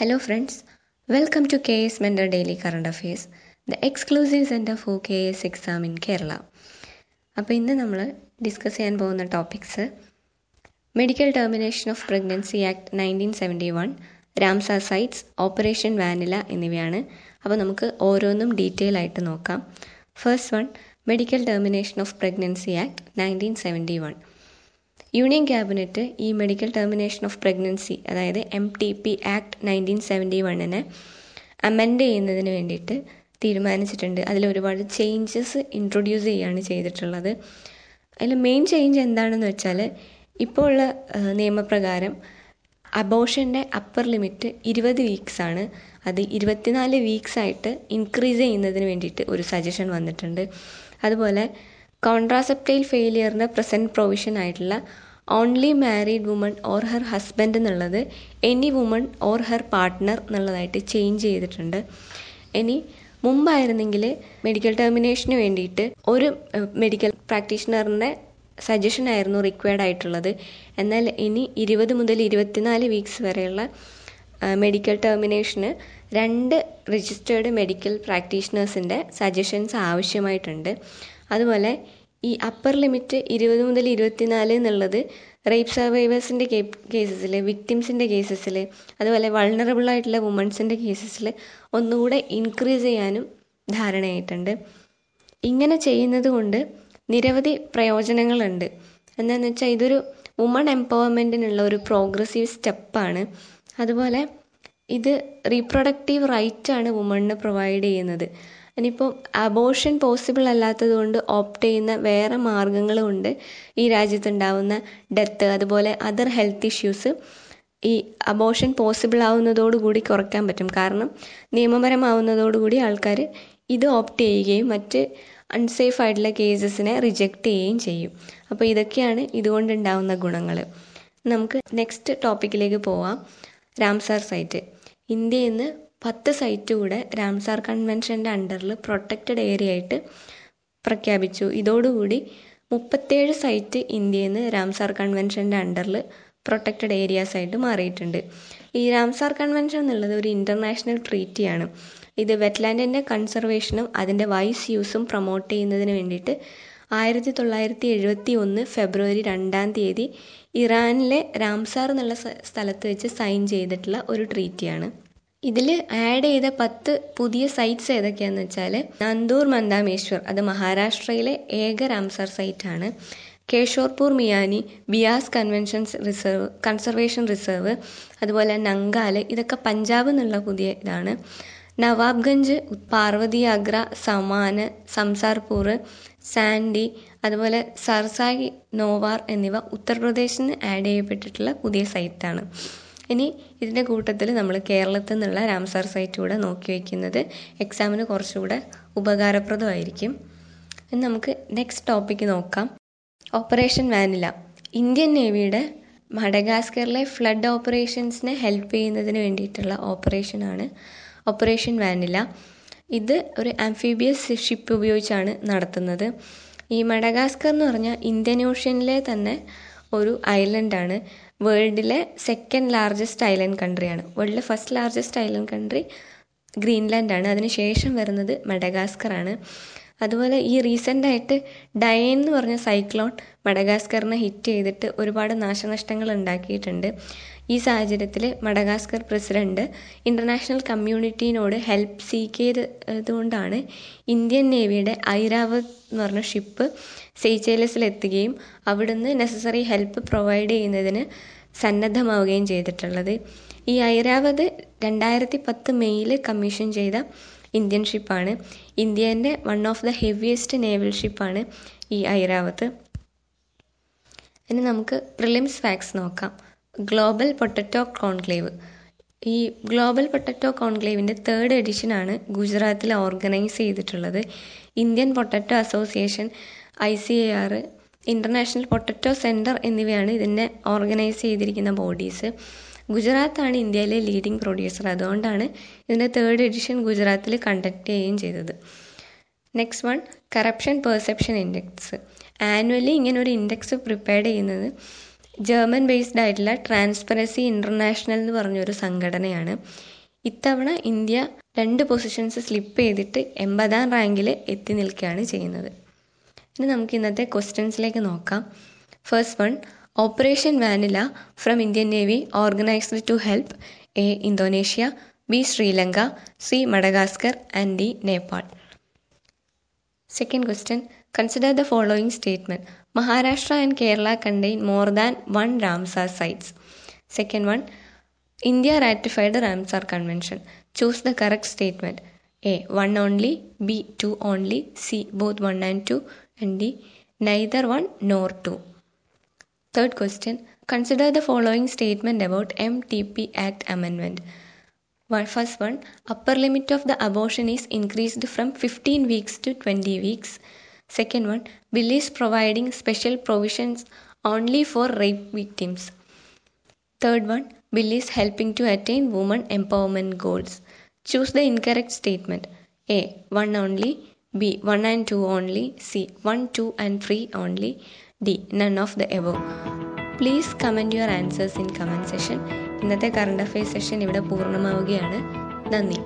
Hello, friends. Welcome to KS Mentor Daily Current Affairs, the exclusive center for KS exam in Kerala. അപ്പോൾ ഇന്ന് നമ്മൾ discuss ചെയ്യാൻ പോകുന്ന topics medical termination of pregnancy act nineteen seventy one Ramsar sites operation vanilla എന്നിവയാണ് അപ്പോൾ നമുക്ക് ഓരോന്നും detail ആയിട്ട് നോക്കാം first one medical termination of pregnancy act nineteen seventy one union cabinet ഈ മെഡിക്കൽ ടെർമിനേഷൻ ഓഫ് പ്രഗ്നൻസി അതായത് M T P act nineteen seventy വണ്ണിനെ amend ചെയ്യുന്നതിന് വേണ്ടിയിട്ട് തീരുമാനിച്ചിട്ടുണ്ട്. അതിൽ ഒരുപാട് ചേഞ്ചസ് ഇൻട്രൊഡ്യൂസ് ചെയ്യുകയാണ് ചെയ്തിട്ടുള്ളത്. അതിൽ മെയിൻ ചേഞ്ച് എന്താണെന്ന് വെച്ചാൽ ഇപ്പോൾ ഉള്ള നിയമപ്രകാരം അബോഷന്റെ അപ്പർ ലിമിറ്റ് ഇരുപത് വീക്സ് ആണ്. അത് ഇരുപത്തിനാല് വീക്സ് ആയിട്ട് ഇൻക്രീസ് ചെയ്യുന്നതിന് വേണ്ടിയിട്ട് ഒരു സജഷൻ വന്നിട്ടുണ്ട്. അതുപോലെ കോൺട്രാസെപ്റ്റൈൽ ഫെയിലിയറിന് പ്രസന്റ് പ്രൊവിഷൻ ആയിട്ടുള്ള only married woman or her husband എന്നുള്ളത് any woman or her partner എന്നുള്ളതായിട്ട് change ചെയ്തിട്ടുണ്ട്. ഇനി മുമ്പായിരുന്നെങ്കിൽ മെഡിക്കൽ ടെർമിനേഷന് വേണ്ടിയിട്ട് ഒരു മെഡിക്കൽ പ്രാക്ടീഷണറിന്റെ സജഷൻ ആയിരുന്നു റിക്വയർഡ് ആയിട്ടുള്ളത്. എന്നാൽ ഇനി ഇരുപത് മുതൽ ഇരുപത്തിനാല് വീക്സ് വരെയുള്ള മെഡിക്കൽ ടെർമിനേഷന് രണ്ട് രജിസ്റ്റേർഡ് മെഡിക്കൽ പ്രാക്ടീഷണേഴ്സിന്റെ സജഷൻസ് ആവശ്യമായിട്ടുണ്ട്. അതുപോലെ ഈ അപ്പർ ലിമിറ്റ് ഇരുപത് മുതൽ ഇരുപത്തിനാല് എന്നുള്ളത് റേപ്പ് സർവൈവേഴ്സിന്റെ കേസസിൽ വിക്ടിംസിന്റെ കേസസിൽ അതുപോലെ വൾണറബിൾ ആയിട്ടുള്ള വുമൺസിന്റെ കേസസിൽ ഒന്നുകൂടെ ഇൻക്രീസ് ചെയ്യാനും ധാരണയായിട്ടുണ്ട്. ഇങ്ങനെ ചെയ്യുന്നത് കൊണ്ട് നിരവധി പ്രയോജനങ്ങളുണ്ട്. എന്താണെന്ന് വെച്ചാൽ ഇതൊരു വുമൺ എംപവർമെന്റിനുള്ള ഒരു പ്രോഗ്രസീവ് സ്റ്റെപ്പാണ് അതുപോലെ ഇത് റീപ്രൊഡക്റ്റീവ് റൈറ്റാണ് വുമണിന് പ്രൊവൈഡ് ചെയ്യുന്നത്. ഇനിയിപ്പോൾ അബോഷൻ പോസിബിൾ അല്ലാത്തത് കൊണ്ട് ഓപ്റ്റ് ചെയ്യുന്ന വേറെ മാർഗങ്ങളുമുണ്ട്. ഈ രാജ്യത്തുണ്ടാവുന്ന ഡെത്ത് അതുപോലെ അതർ ഹെൽത്ത് ഇഷ്യൂസ് ഈ അബോഷൻ പോസിബിൾ ആവുന്നതോടുകൂടി കുറയ്ക്കാൻ പറ്റും. കാരണം നിയമപരമാവുന്നതോടുകൂടി ആൾക്കാർ ഇത് ഓപ്റ്റ് ചെയ്യുകയും മറ്റ് അൺസേഫ് ആയിട്ടുള്ള കേസസിനെ റിജക്റ്റ് ചെയ്യുകയും ചെയ്യും. അപ്പോൾ ഇതൊക്കെയാണ് ഇതുകൊണ്ടുണ്ടാവുന്ന ഗുണങ്ങൾ നമുക്ക് നെക്സ്റ്റ് ടോപ്പിക്കിലേക്ക് പോവാം. രാംസാർ സൈറ്റ് ഇന്ത്യയിൽ നിന്ന് പത്ത് സൈറ്റ് കൂടെ രാംസാർ കൺവെൻഷന്റെ അണ്ടറിൽ പ്രൊട്ടക്റ്റഡ് ഏരിയ ആയിട്ട് പ്രഖ്യാപിച്ചു. ഇതോടുകൂടി മുപ്പത്തേഴ് സൈറ്റ് ഇന്ത്യയിൽ നിന്ന് രാംസാർ കൺവെൻഷന്റെ അണ്ടറിൽ പ്രൊട്ടക്റ്റഡ് ഏരിയാസ് ആയിട്ട് മാറിയിട്ടുണ്ട്. ഈ റാംസാർ കൺവെൻഷൻ എന്നുള്ളത് ഒരു ഇന്റർനാഷണൽ ട്രീറ്റിയാണ്. ഇത് വെറ്റ്ലാൻഡിന്റെ കൺസർവേഷനും അതിന്റെ വൈസ് യൂസും പ്രൊമോട്ട് ചെയ്യുന്നതിന് വേണ്ടിയിട്ട് ആയിരത്തി തൊള്ളായിരത്തി എഴുപത്തി ഒന്ന് ഫെബ്രുവരി രണ്ടാം തീയതി ഇറാനിലെ റാംസാർ എന്നുള്ള സ്ഥലത്ത് വെച്ച് സൈൻ ചെയ്തിട്ടുള്ള ഒരു ട്രീറ്റിയാണ്. ഇതിൽ ആഡ് ചെയ്ത പത്ത് പുതിയ സൈറ്റ്സ് ഏതൊക്കെയാണെന്ന് വെച്ചാൽ നന്ദൂർ മന്ദാമേശ്വർ അത് മഹാരാഷ്ട്രയിലെ ഏക site സൈറ്റാണ് Keshopur Miani Beas conventions reserve conservation reserve അതുപോലെ നങ്കാൽ ഇതൊക്കെ പഞ്ചാബ് എന്നുള്ള പുതിയ ഇതാണ്. നവാബ്ഗഞ്ച് പാർവതി ആഗ്ര സമാന് സംസാർപൂർ സാൻഡി അതുപോലെ സർസായി നോവാർ എന്നിവ ഉത്തർപ്രദേശിന് ആഡ് ചെയ്യപ്പെട്ടിട്ടുള്ള പുതിയ സൈറ്റാണ് ഇനി ഇതിന്റെ കൂട്ടത്തിൽ നമ്മൾ കേരളത്തിൽ നിന്നുള്ള രാംസാർ സൈറ്റ് കൂടെ നോക്കി വയ്ക്കുന്നത് എക്സാമിന് കുറച്ചുകൂടെ ഉപകാരപ്രദമായിരിക്കും. ഇനി നമുക്ക് നെക്സ്റ്റ് ടോപ്പിക്ക് നോക്കാം. ഓപ്പറേഷൻ വാനില ഇന്ത്യൻ നേവിയുടെ മഡഗാസ്കറിലെ ഫ്ലഡ് ഓപ്പറേഷൻസിനെ ഹെൽപ്പ് ചെയ്യുന്നതിന് വേണ്ടിയിട്ടുള്ള ഓപ്പറേഷനാണ് ഓപ്പറേഷൻ വാനില ഇത് ഒരു ആംഫീബിയസ് ഷിപ്പ് ഉപയോഗിച്ചാണ് നടത്തുന്നത്. ഈ മഡഗാസ്കർ എന്ന് പറഞ്ഞാൽ ഇന്ത്യൻ ഓഷ്യനിലെ തന്നെ ഒരു ഐലൻഡാണ് വേൾഡിലെ സെക്കൻഡ് ലാർജസ്റ്റ് ഐലൻഡ് കൺട്രിയാണ് വേൾഡിലെ ഫസ്റ്റ് ലാർജസ്റ്റ് ഐലൻഡ് കൺട്രി ഗ്രീൻലാൻഡാണ് അതിനുശേഷം വരുന്നത് മഡഗാസ്കർ ആണ്. അതുപോലെ ഈ റീസെന്റായിട്ട് ഡയൻ എന്ന് പറഞ്ഞ സൈക്ലോൺ മഡഗാസ്കറിനെ ഹിറ്റ് ചെയ്തിട്ട് ഒരുപാട് നാശനഷ്ടങ്ങൾ ഉണ്ടാക്കിയിട്ടുണ്ട്. ഈ സാഹചര്യത്തിൽ മഡഗാസ്കർ പ്രസിഡന്റ് ഇന്റർനാഷണൽ കമ്മ്യൂണിറ്റീനോട് ഹെൽപ്പ് സീക്ക് ചെയ്തതുകൊണ്ടാണ് ഇന്ത്യൻ നേവിയുടെ ഐരാവത് എന്ന് പറഞ്ഞ ഷിപ്പ് സെയ്ച്ചേലസിലെത്തുകയും അവിടുന്ന് നെസസറി ഹെൽപ്പ് പ്രൊവൈഡ് ചെയ്യുന്നതിന് സന്നദ്ധമാവുകയും ചെയ്തിട്ടുള്ളത്. ഈ ഐരാവത് രണ്ടായിരത്തി പത്ത് മെയ്യിൽ കമ്മീഷൻ ചെയ്ത ഇന്ത്യൻ ഷിപ്പാണ് ഇന്ത്യന്റെ one of the heaviest naval ഷിപ്പാണ് ഈ ഐരാവത്ത് ഇനി നമുക്ക് പ്രിലിംസ് ഫാക്സ് നോക്കാം. ഗ്ലോബൽ പൊട്ടറ്റോ കോൺക്ലേവ് ഈ ഗ്ലോബൽ പൊട്ടറ്റോ കോൺക്ലേവിന്റെ തേർഡ് ആണ് ഗുജറാത്തിൽ ഓർഗനൈസ് ചെയ്തിട്ടുള്ളത്. Indian potato association I C A R international potato centre എന്നിവയാണ് ഇതിന്റെ ഓർഗനൈസ് ചെയ്തിരിക്കുന്ന ബോഡീസ് ഗുജറാത്താണ് ഇന്ത്യയിലെ ലീഡിംഗ് പ്രൊഡ്യൂസർ അതുകൊണ്ടാണ് ഇതിന്റെ തേർഡ് എഡിഷൻ ഗുജറാത്തിൽ കണ്ടക്ട് ചെയ്യുകയും ചെയ്തത്. Next one corruption perception index annually ഇങ്ങനെ ഒരു ഇൻഡെക്സ് പ്രിപ്പയർ ചെയ്യുന്നത് ജർമ്മൻ ബേസ്ഡ് ആയിട്ടുള്ള ട്രാൻസ്പെറൻസി ഇന്റർനാഷണൽ എന്ന് പറഞ്ഞൊരു സംഘടനയാണ്. ഇത്തവണ ഇന്ത്യ രണ്ട് പൊസിഷൻസ് സ്ലിപ്പ് ചെയ്തിട്ട് എൺപതാം റാങ്കിൽ എത്തി നിൽക്കുകയാണ് ചെയ്യുന്നത്. ഇനി നമുക്ക് ഇന്നത്തെ ക്വസ്റ്റ്യൻസിലേക്ക് നോക്കാം. First one Operation Vanilla from Indian Navy organized to help A. Indonesia, B. Sri Lanka, C. Madagascar and D. Nepal. Second question. Consider the following statement. Maharashtra and Kerala contain more than one Ramsar sites. Second one. India ratified the Ramsar Convention. Choose the correct statement. A. One only. B. Two only. C. Both one and two. And D. Neither one nor two. Third question Consider the following statement about MTP Act amendment. One, first one, upper limit of the abortion is increased from 15 weeks to 20 weeks. Second one, bill is providing special provisions only for rape victims. Third one, bill is helping to attain women empowerment goals. Choose the incorrect statement. A, 1 only. B, 1 and 2 only. C, 1, 2 and 3 only. D, none of the above. Please comment your answers in comment session ഇന്നത്തെ current affairs session ഇവിടെ പൂർണമാവുകയാണ്. നന്ദി.